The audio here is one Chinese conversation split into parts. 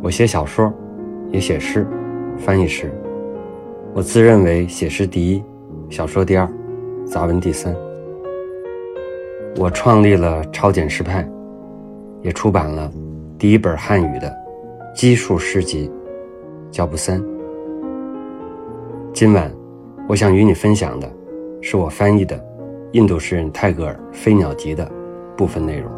我写小说，也写诗，翻译诗。我自认为写诗第一，小说第二，杂文第三。我创立了超简诗派，也出版了第一本汉语的基数诗集《叫不三》。今晚，我想与你分享的，是我翻译的印度诗人泰戈尔《飞鸟集》的部分内容。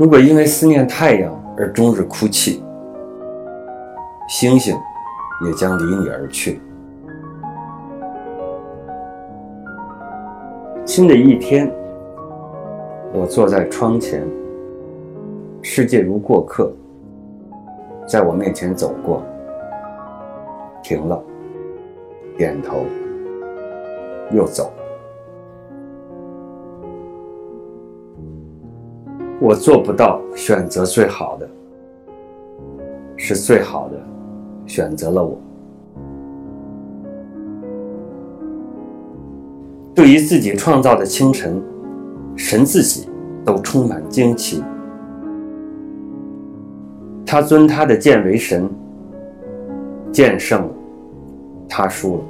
如果因为思念太阳而终日哭泣，星星也将离你而去。新的一天，我坐在窗前，世界如过客，在我面前走过，停了，点头，又走。我做不到选择最好的，是最好的选择了我。对于自己创造的清晨，神自己都充满惊奇。他尊他的剑为神，剑胜了，他输了。